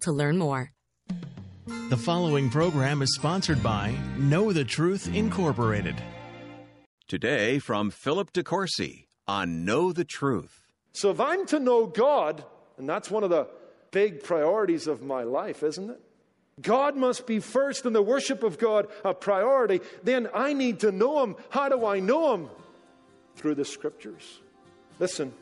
to learn more. The following program is sponsored by Know the Truth Incorporated. Today from Philip DeCourcy on Know the Truth. So if I'm to know God, and that's one of the big priorities of my life, isn't it? God must be first in the worship of God a priority. Then I need to know Him. How do I know Him? Through the Scriptures. Listen,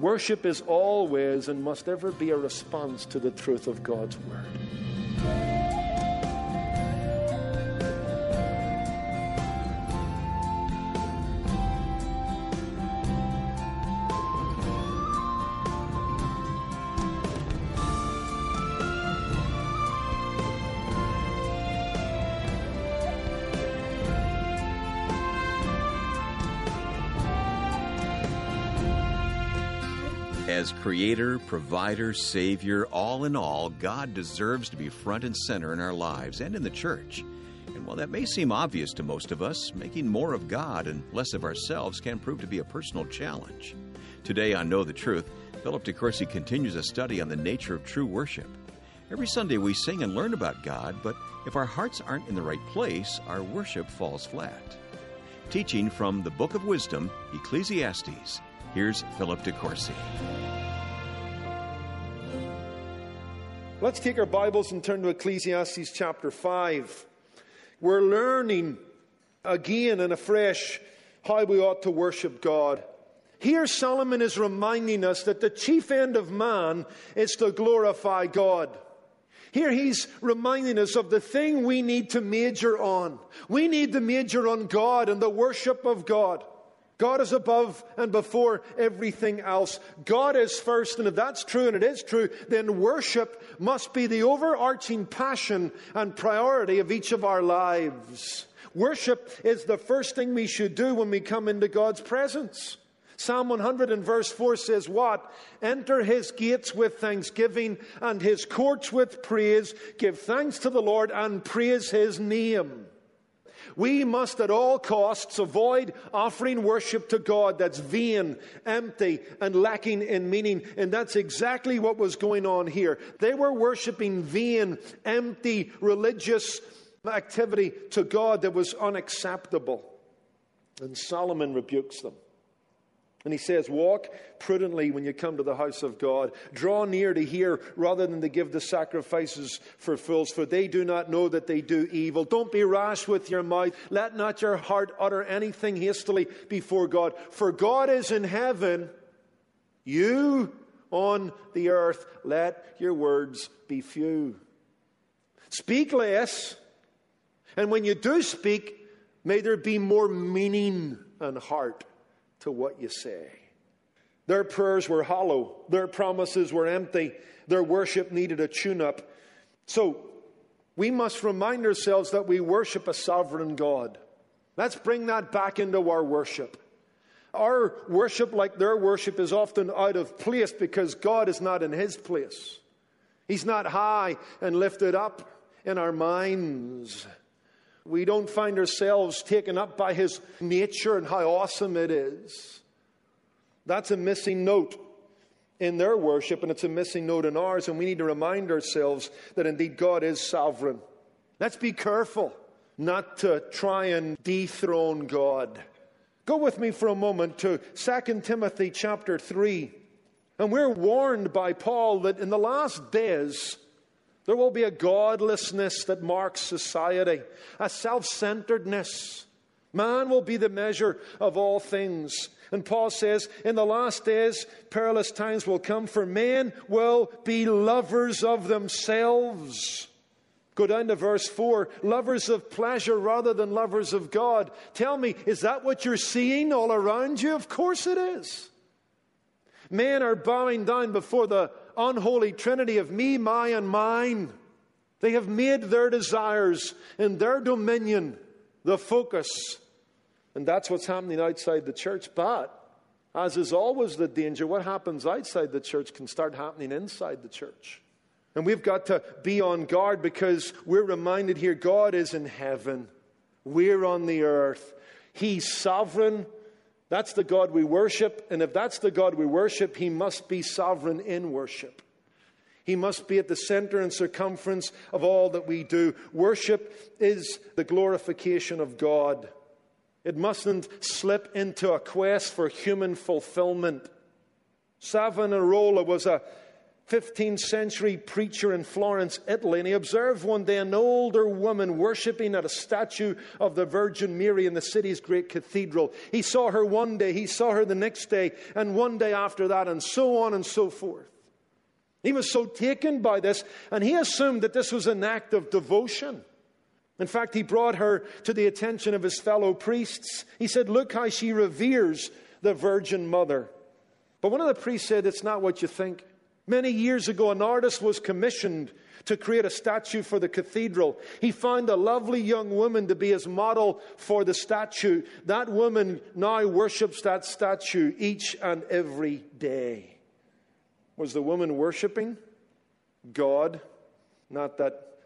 Worship is always and must ever be a response to the truth of God's Word. Creator, provider, savior, all in all, God deserves to be front and center in our lives and in the church. And while that may seem obvious to most of us, making more of God and less of ourselves can prove to be a personal challenge. Today on Know the Truth, Philip DeCourcy continues a study on the nature of true worship. Every Sunday we sing and learn about God, but if our hearts aren't in the right place, our worship falls flat. Teaching from the Book of Wisdom, Ecclesiastes, here's Philip DeCourcy. Let's take our Bibles and turn to Ecclesiastes chapter 5. We're learning again and afresh how we ought to worship God. Here, Solomon is reminding us that the chief end of man is to glorify God. Here he's reminding us of the thing we need to major on. We need to major on God and the worship of God. God is above and before everything else. God is first, and if that's true, and it is true, then worship must be the overarching passion and priority of each of our lives. Worship is the first thing we should do when we come into God's presence. Psalm 100 and verse 4 says, What? Enter his gates with thanksgiving and his courts with praise. Give thanks to the Lord and praise his name. We must at all costs avoid offering worship to God that's vain, empty, and lacking in meaning. And that's exactly what was going on here. They were worshiping vain, empty, religious activity to God that was unacceptable. And Solomon rebukes them. And he says, Walk prudently when you come to the house of God. Draw near to hear rather than to give the sacrifices for fools, for they do not know that they do evil. Don't be rash with your mouth. Let not your heart utter anything hastily before God. For God is in heaven, you on the earth. Let your words be few. Speak less, and when you do speak, may there be more meaning and heart to what you say. Their prayers were hollow, their promises were empty, their worship needed a tune up. So, we must remind ourselves that we worship a sovereign God. Let's bring that back into our worship. Our worship, like their worship, is often out of place because God is not in His place. He's not high and lifted up in our minds. We don't find ourselves taken up by his nature and how awesome it is. That's a missing note in their worship, and it's a missing note in ours, and we need to remind ourselves that indeed God is sovereign. Let's be careful not to try and dethrone God. Go with me for a moment to 2 Timothy chapter 3. And we're warned by Paul that in the last days, there will be a godlessness that marks society, a self centeredness. Man will be the measure of all things. And Paul says, in the last days, perilous times will come, for men will be lovers of themselves. Go down to verse 4 lovers of pleasure rather than lovers of God. Tell me, is that what you're seeing all around you? Of course it is. Men are bowing down before the unholy trinity of me, my, and mine. They have made their desires and their dominion the focus. And that's what's happening outside the church. But, as is always the danger, what happens outside the church can start happening inside the church. And we've got to be on guard because we're reminded here God is in heaven, we're on the earth. He's sovereign. That's the God we worship. And if that's the God we worship, He must be sovereign in worship. He must be at the center and circumference of all that we do. Worship is the glorification of God. It mustn't slip into a quest for human fulfillment. Savonarola was a 15th century preacher in Florence, Italy, and he observed one day an older woman worshiping at a statue of the Virgin Mary in the city's great cathedral. He saw her one day, he saw her the next day, and one day after that, and so on and so forth. He was so taken by this, and he assumed that this was an act of devotion. In fact, he brought her to the attention of his fellow priests. He said, Look how she reveres the Virgin Mother. But one of the priests said, It's not what you think. Many years ago, an artist was commissioned to create a statue for the cathedral. He found a lovely young woman to be his model for the statue. That woman now worships that statue each and every day. Was the woman worshiping God? Not that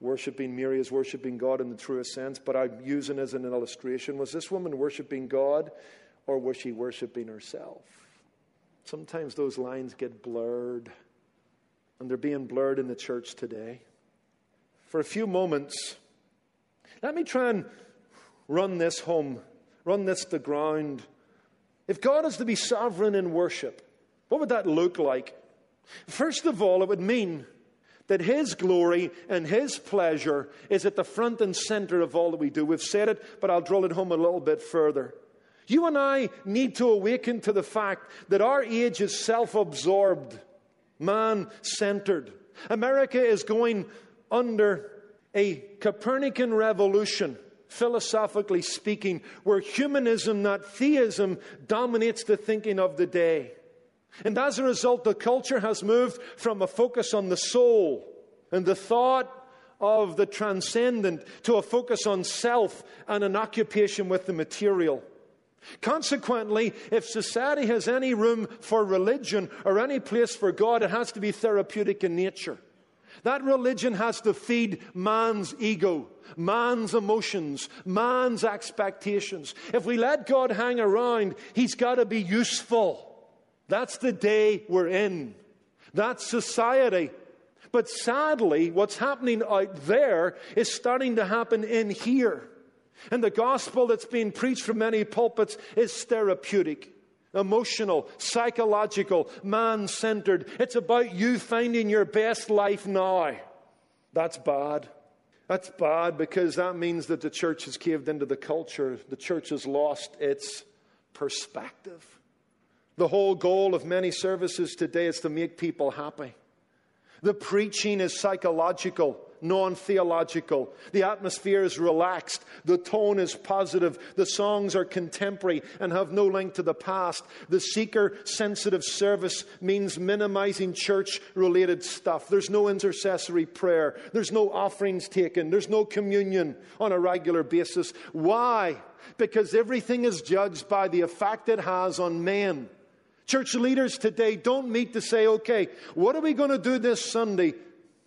worshiping Mary is worshiping God in the truest sense, but I'm using it as an illustration. Was this woman worshiping God or was she worshiping herself? Sometimes those lines get blurred, and they're being blurred in the church today. For a few moments, let me try and run this home, run this to ground. If God is to be sovereign in worship, what would that look like? First of all, it would mean that His glory and His pleasure is at the front and center of all that we do. We've said it, but I'll drill it home a little bit further. You and I need to awaken to the fact that our age is self absorbed, man centered. America is going under a Copernican revolution, philosophically speaking, where humanism, not theism, dominates the thinking of the day. And as a result, the culture has moved from a focus on the soul and the thought of the transcendent to a focus on self and an occupation with the material. Consequently, if society has any room for religion or any place for God, it has to be therapeutic in nature. That religion has to feed man's ego, man's emotions, man's expectations. If we let God hang around, he's got to be useful. That's the day we're in. That's society. But sadly, what's happening out there is starting to happen in here. And the gospel that's being preached from many pulpits is therapeutic, emotional, psychological, man centered. It's about you finding your best life now. That's bad. That's bad because that means that the church has caved into the culture. The church has lost its perspective. The whole goal of many services today is to make people happy. The preaching is psychological non theological. The atmosphere is relaxed. The tone is positive. The songs are contemporary and have no link to the past. The seeker sensitive service means minimizing church related stuff. There's no intercessory prayer. There's no offerings taken. There's no communion on a regular basis. Why? Because everything is judged by the effect it has on men. Church leaders today don't meet to say, okay, what are we going to do this Sunday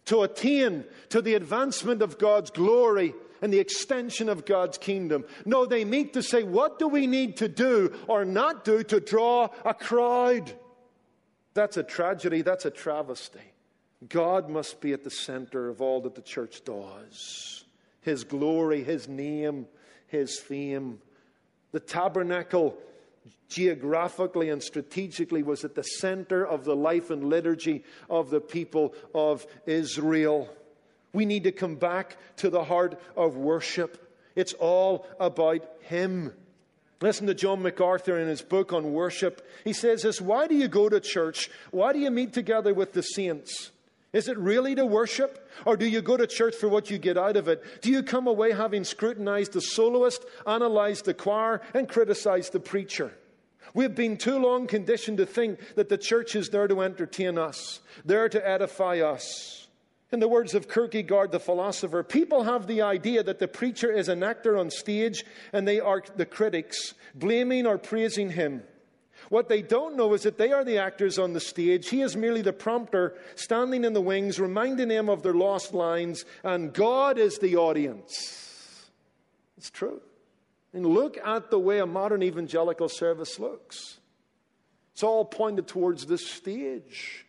to attain to the advancement of God's glory and the extension of God's kingdom. No, they meet to say, what do we need to do or not do to draw a crowd? That's a tragedy. That's a travesty. God must be at the center of all that the church does. His glory, His name, His fame. The tabernacle geographically and strategically was at the center of the life and liturgy of the people of Israel. We need to come back to the heart of worship. It's all about Him. Listen to John MacArthur in his book on worship. He says this Why do you go to church? Why do you meet together with the saints? Is it really to worship? Or do you go to church for what you get out of it? Do you come away having scrutinized the soloist, analyzed the choir, and criticized the preacher? We've been too long conditioned to think that the church is there to entertain us, there to edify us. In the words of Kierkegaard, the philosopher, people have the idea that the preacher is an actor on stage and they are the critics, blaming or praising him. What they don't know is that they are the actors on the stage. He is merely the prompter standing in the wings, reminding them of their lost lines, and God is the audience. It's true. And look at the way a modern evangelical service looks. It's all pointed towards the stage.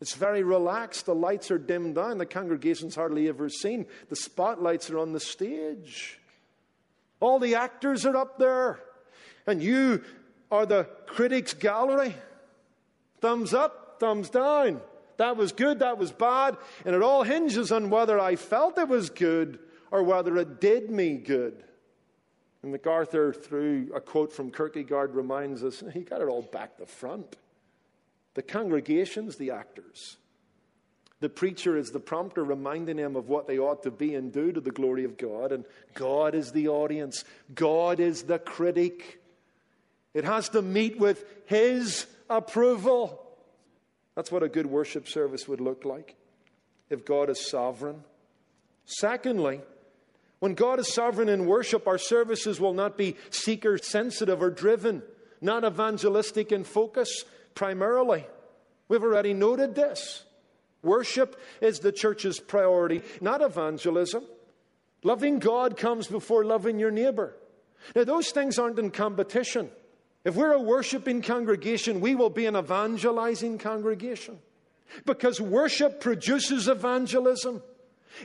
It's very relaxed. The lights are dimmed down. The congregation's hardly ever seen. The spotlights are on the stage. All the actors are up there. And you are the critics' gallery. Thumbs up, thumbs down. That was good, that was bad. And it all hinges on whether I felt it was good or whether it did me good. And MacArthur, through a quote from Kierkegaard, reminds us he got it all back the front. The congregation's the actors. The preacher is the prompter, reminding them of what they ought to be and do to the glory of God. And God is the audience, God is the critic. It has to meet with His approval. That's what a good worship service would look like if God is sovereign. Secondly, when God is sovereign in worship, our services will not be seeker sensitive or driven, not evangelistic in focus primarily. We've already noted this. Worship is the church's priority, not evangelism. Loving God comes before loving your neighbor. Now, those things aren't in competition. If we're a worshiping congregation, we will be an evangelizing congregation because worship produces evangelism.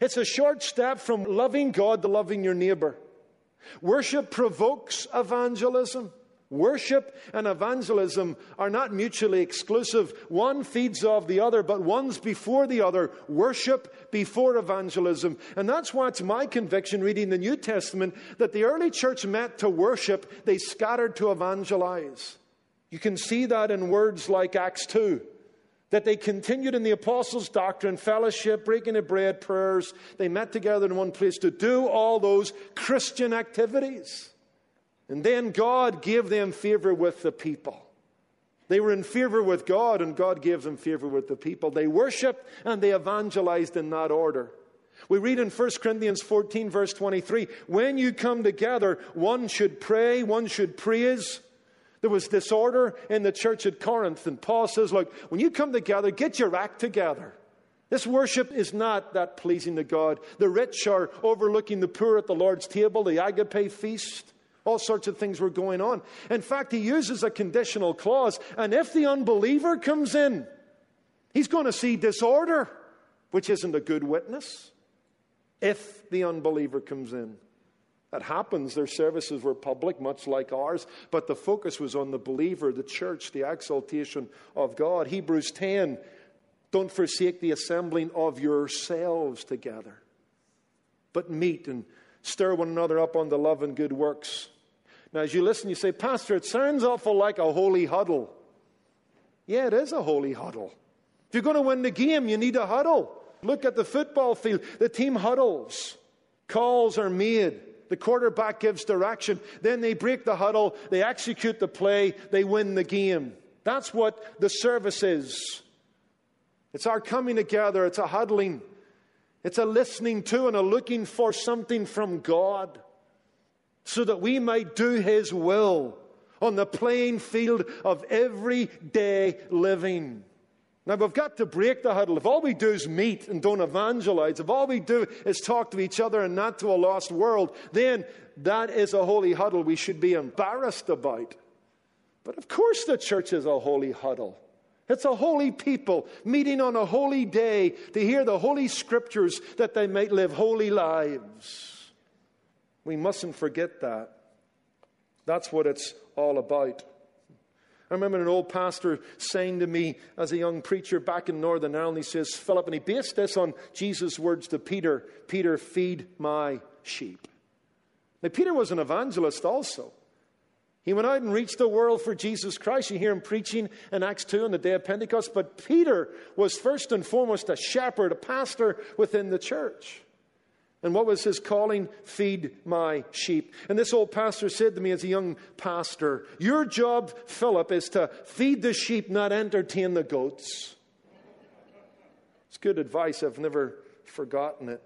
It's a short step from loving God to loving your neighbor. Worship provokes evangelism. Worship and evangelism are not mutually exclusive. One feeds off the other, but one's before the other. Worship before evangelism. And that's why it's my conviction reading the New Testament that the early church met to worship, they scattered to evangelize. You can see that in words like Acts 2 that they continued in the apostles' doctrine, fellowship, breaking of bread, prayers. They met together in one place to do all those Christian activities. And then God gave them favor with the people. They were in favor with God, and God gave them favor with the people. They worshiped and they evangelized in that order. We read in 1 Corinthians 14, verse 23 when you come together, one should pray, one should praise. There was disorder in the church at Corinth, and Paul says, Look, when you come together, get your act together. This worship is not that pleasing to God. The rich are overlooking the poor at the Lord's table, the agape feast. All sorts of things were going on. In fact, he uses a conditional clause. And if the unbeliever comes in, he's going to see disorder, which isn't a good witness. If the unbeliever comes in, that happens. Their services were public, much like ours, but the focus was on the believer, the church, the exaltation of God. Hebrews 10 don't forsake the assembling of yourselves together, but meet and stir one another up on the love and good works now, as you listen, you say, Pastor, it sounds awful like a holy huddle. Yeah, it is a holy huddle. If you're going to win the game, you need a huddle. Look at the football field. The team huddles. Calls are made. The quarterback gives direction. Then they break the huddle. They execute the play. They win the game. That's what the service is. It's our coming together. It's a huddling. It's a listening to and a looking for something from God so that we might do His will on the playing field of everyday living. Now, we've got to break the huddle. If all we do is meet and don't evangelize, if all we do is talk to each other and not to a lost world, then that is a holy huddle we should be embarrassed about. But of course, the church is a holy huddle. It's a holy people meeting on a holy day to hear the holy scriptures that they might live holy lives. We mustn't forget that. That's what it's all about. I remember an old pastor saying to me as a young preacher back in Northern Ireland, he says, Philip, and he based this on Jesus' words to Peter Peter, feed my sheep. Now, Peter was an evangelist also. He went out and reached the world for Jesus Christ. You hear him preaching in Acts 2 on the day of Pentecost. But Peter was first and foremost a shepherd, a pastor within the church. And what was his calling? Feed my sheep. And this old pastor said to me as a young pastor, Your job, Philip, is to feed the sheep, not entertain the goats. It's good advice. I've never forgotten it.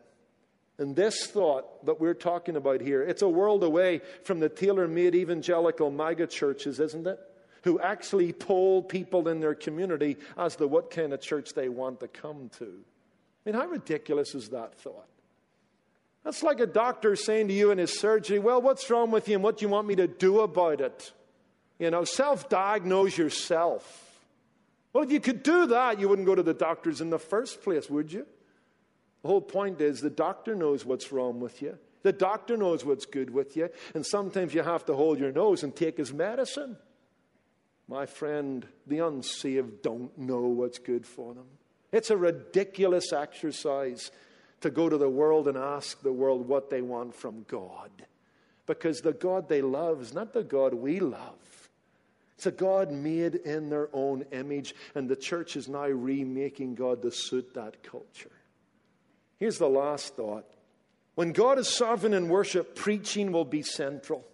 And this thought that we're talking about here, it's a world away from the tailor made evangelical mega churches, isn't it? Who actually poll people in their community as to what kind of church they want to come to. I mean, how ridiculous is that thought? That's like a doctor saying to you in his surgery, Well, what's wrong with you and what do you want me to do about it? You know, self diagnose yourself. Well, if you could do that, you wouldn't go to the doctors in the first place, would you? The whole point is the doctor knows what's wrong with you. The doctor knows what's good with you. And sometimes you have to hold your nose and take his medicine. My friend, the unsaved don't know what's good for them. It's a ridiculous exercise to go to the world and ask the world what they want from God. Because the God they love is not the God we love. It's a God made in their own image, and the church is now remaking God to suit that culture. Here's the last thought. When God is sovereign in worship, preaching will be central.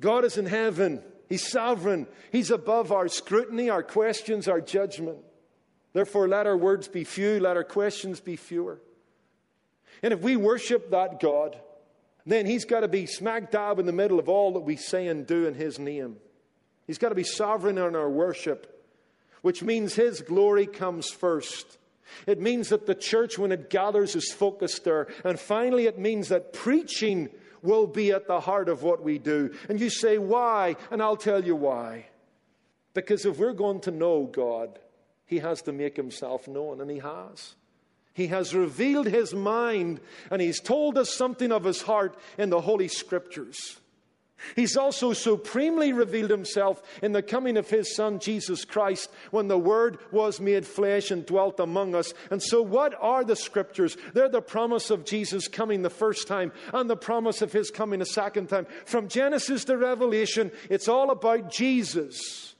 God is in heaven. He's sovereign. He's above our scrutiny, our questions, our judgment. Therefore, let our words be few, let our questions be fewer. And if we worship that God, then He's got to be smack dab in the middle of all that we say and do in His name. He's got to be sovereign in our worship, which means His glory comes first. It means that the church, when it gathers, is focused there. And finally, it means that preaching will be at the heart of what we do. And you say, why? And I'll tell you why. Because if we're going to know God, He has to make Himself known, and He has. He has revealed his mind and he's told us something of his heart in the Holy Scriptures. He's also supremely revealed himself in the coming of his Son, Jesus Christ, when the Word was made flesh and dwelt among us. And so, what are the Scriptures? They're the promise of Jesus coming the first time and the promise of his coming a second time. From Genesis to Revelation, it's all about Jesus.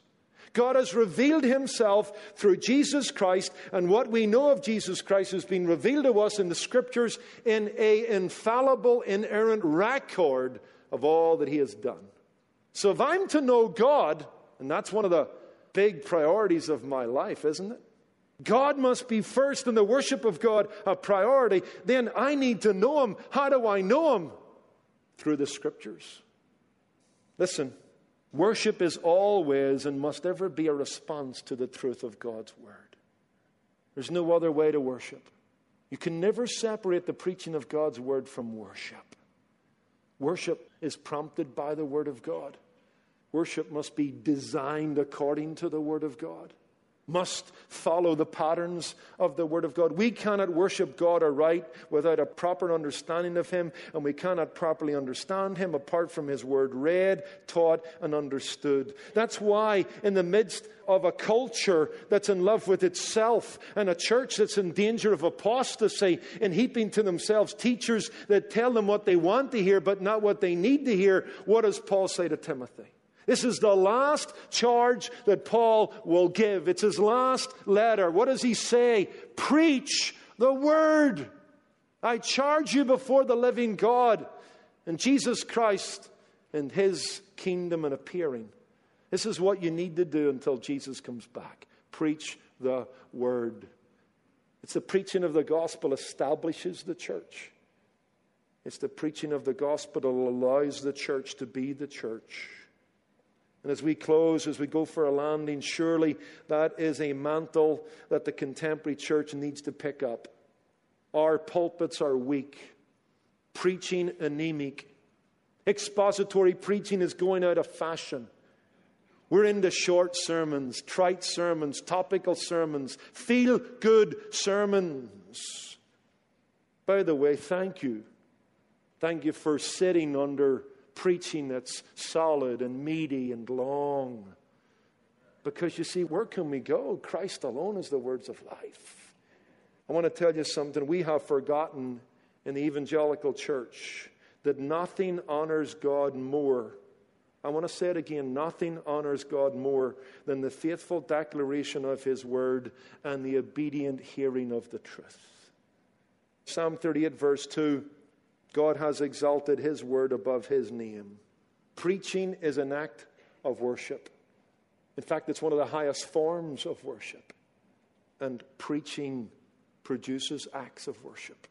God has revealed himself through Jesus Christ, and what we know of Jesus Christ has been revealed to us in the scriptures in a infallible, inerrant record of all that he has done. So if I'm to know God, and that's one of the big priorities of my life, isn't it? God must be first and the worship of God a priority. Then I need to know Him. How do I know Him? Through the Scriptures. Listen, Worship is always and must ever be a response to the truth of God's Word. There's no other way to worship. You can never separate the preaching of God's Word from worship. Worship is prompted by the Word of God. Worship must be designed according to the Word of God must follow the patterns of the Word of God. We cannot worship God aright without a proper understanding of Him, and we cannot properly understand Him apart from His Word read, taught, and understood. That's why, in the midst of a culture that's in love with itself and a church that's in danger of apostasy and heaping to themselves teachers that tell them what they want to hear but not what they need to hear, what does Paul say to Timothy? This is the last charge that Paul will give. It's his last letter. What does he say? Preach the word. I charge you before the living God and Jesus Christ and his kingdom and appearing. This is what you need to do until Jesus comes back. Preach the word. It's the preaching of the gospel establishes the church. It's the preaching of the gospel that allows the church to be the church. And as we close, as we go for a landing, surely that is a mantle that the contemporary church needs to pick up. Our pulpits are weak, preaching anemic. Expository preaching is going out of fashion. We're into short sermons, trite sermons, topical sermons, feel good sermons. By the way, thank you. Thank you for sitting under preaching that's solid and meaty and long. Because you see, where can we go? Christ alone is the words of life. I want to tell you something. We have forgotten in the evangelical church that nothing honors God more. I want to say it again nothing honors God more than the faithful declaration of His word and the obedient hearing of the truth. Psalm 38, verse 2 God has exalted his word above his name. Preaching is an act of worship. In fact, it's one of the highest forms of worship. And preaching produces acts of worship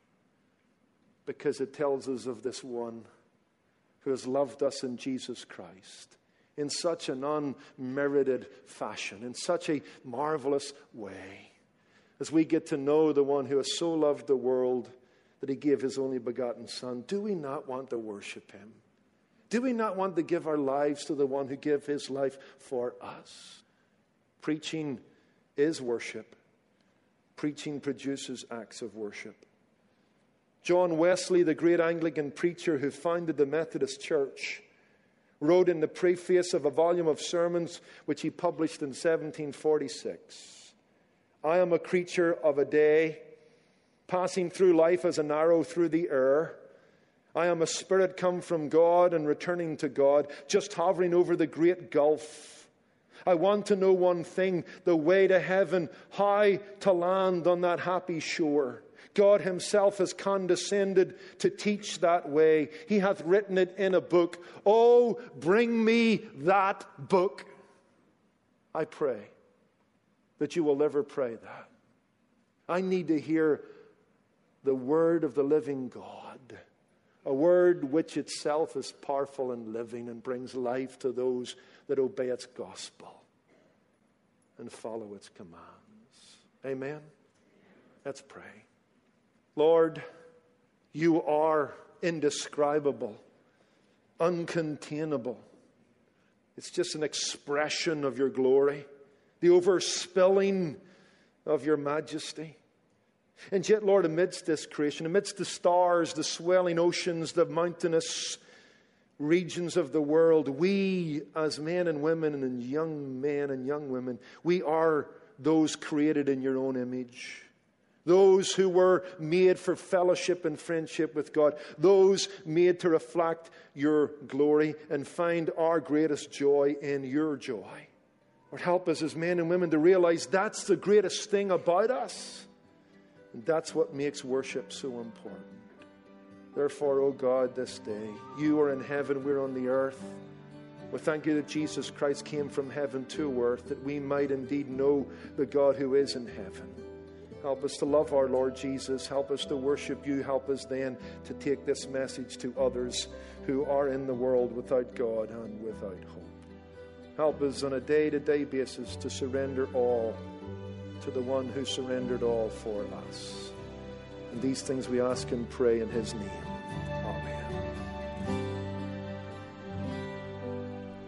because it tells us of this one who has loved us in Jesus Christ in such an unmerited fashion, in such a marvelous way. As we get to know the one who has so loved the world that he gave his only begotten Son, do we not want to worship him? Do we not want to give our lives to the one who gave his life for us? Preaching is worship. Preaching produces acts of worship. John Wesley, the great Anglican preacher who founded the Methodist Church, wrote in the preface of a volume of sermons which he published in 1746 I am a creature of a day, passing through life as an arrow through the air. I am a spirit come from God and returning to God, just hovering over the great gulf. I want to know one thing the way to heaven, how to land on that happy shore. God Himself has condescended to teach that way. He hath written it in a book. Oh, bring me that book. I pray that you will ever pray that. I need to hear the word of the living God, a word which itself is powerful and living and brings life to those that obey its gospel and follow its commands. Amen. Let's pray. Lord, you are indescribable, uncontainable. It's just an expression of your glory, the overspilling of your majesty. And yet, Lord, amidst this creation, amidst the stars, the swelling oceans, the mountainous regions of the world, we, as men and women and young men and young women, we are those created in your own image those who were made for fellowship and friendship with God, those made to reflect your glory and find our greatest joy in your joy. Lord, help us as men and women to realize that's the greatest thing about us. And that's what makes worship so important. Therefore, O oh God, this day, you are in heaven, we're on the earth. We thank you that Jesus Christ came from heaven to earth, that we might indeed know the God who is in heaven. Help us to love our Lord Jesus. Help us to worship you. Help us then to take this message to others who are in the world without God and without hope. Help us on a day to day basis to surrender all to the one who surrendered all for us. And these things we ask and pray in his name. Amen.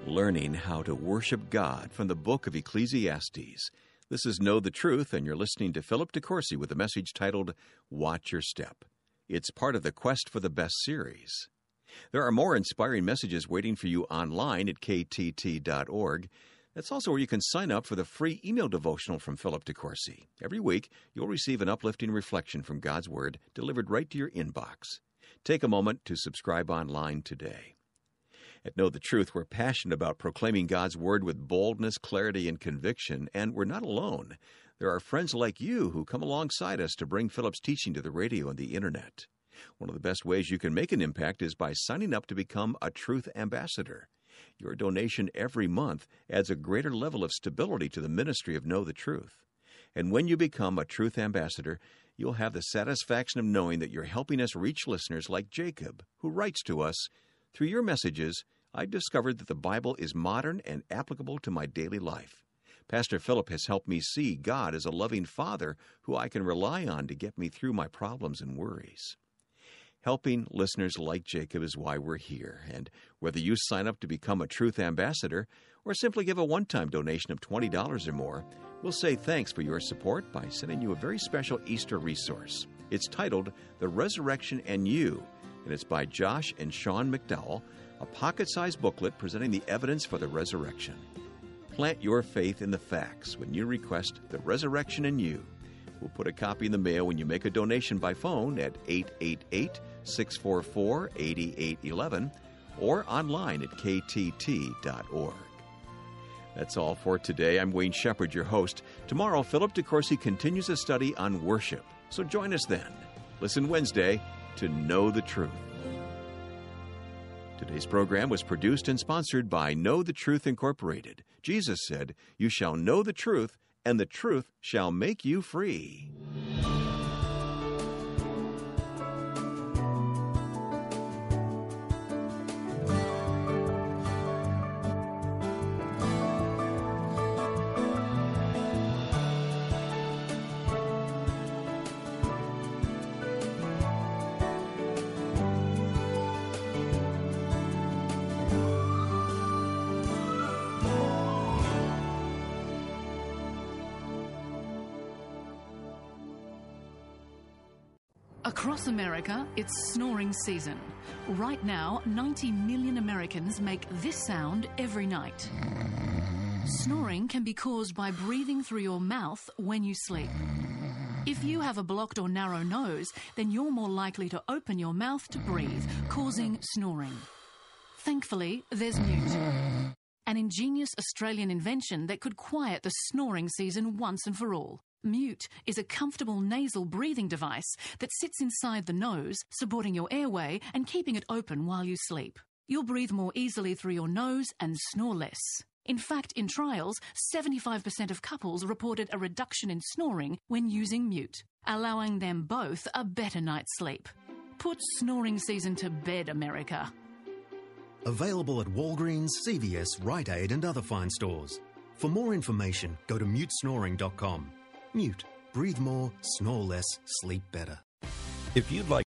Learning how to worship God from the book of Ecclesiastes. This is Know the Truth, and you're listening to Philip DeCourcy with a message titled Watch Your Step. It's part of the Quest for the Best series. There are more inspiring messages waiting for you online at ktt.org. That's also where you can sign up for the free email devotional from Philip DeCourcy. Every week, you'll receive an uplifting reflection from God's Word delivered right to your inbox. Take a moment to subscribe online today. At Know the Truth, we're passionate about proclaiming God's Word with boldness, clarity, and conviction, and we're not alone. There are friends like you who come alongside us to bring Philip's teaching to the radio and the Internet. One of the best ways you can make an impact is by signing up to become a Truth Ambassador. Your donation every month adds a greater level of stability to the ministry of Know the Truth. And when you become a Truth Ambassador, you'll have the satisfaction of knowing that you're helping us reach listeners like Jacob, who writes to us Through your messages, I discovered that the Bible is modern and applicable to my daily life. Pastor Philip has helped me see God as a loving Father who I can rely on to get me through my problems and worries. Helping listeners like Jacob is why we're here, and whether you sign up to become a Truth Ambassador or simply give a one time donation of $20 or more, we'll say thanks for your support by sending you a very special Easter resource. It's titled The Resurrection and You, and it's by Josh and Sean McDowell a pocket sized booklet presenting the evidence for the resurrection. Plant your faith in the facts when you request the resurrection and you. We'll put a copy in the mail when you make a donation by phone at 888 644 8811 or online at ktt.org. That's all for today. I'm Wayne Shepherd, your host. Tomorrow, Philip DeCourcy continues a study on worship. So join us then. Listen Wednesday to Know the Truth. Today's program was produced and sponsored by Know the Truth Incorporated. Jesus said, You shall know the truth, and the truth shall make you free. America, it's snoring season. Right now, 90 million Americans make this sound every night. Snoring can be caused by breathing through your mouth when you sleep. If you have a blocked or narrow nose, then you're more likely to open your mouth to breathe, causing snoring. Thankfully, there's Mute, an ingenious Australian invention that could quiet the snoring season once and for all. Mute is a comfortable nasal breathing device that sits inside the nose, supporting your airway and keeping it open while you sleep. You'll breathe more easily through your nose and snore less. In fact, in trials, 75% of couples reported a reduction in snoring when using Mute, allowing them both a better night's sleep. Put snoring season to bed, America. Available at Walgreens, CVS, Rite Aid, and other fine stores. For more information, go to mutesnoring.com. Mute. Breathe more, snore less, sleep better. If you'd like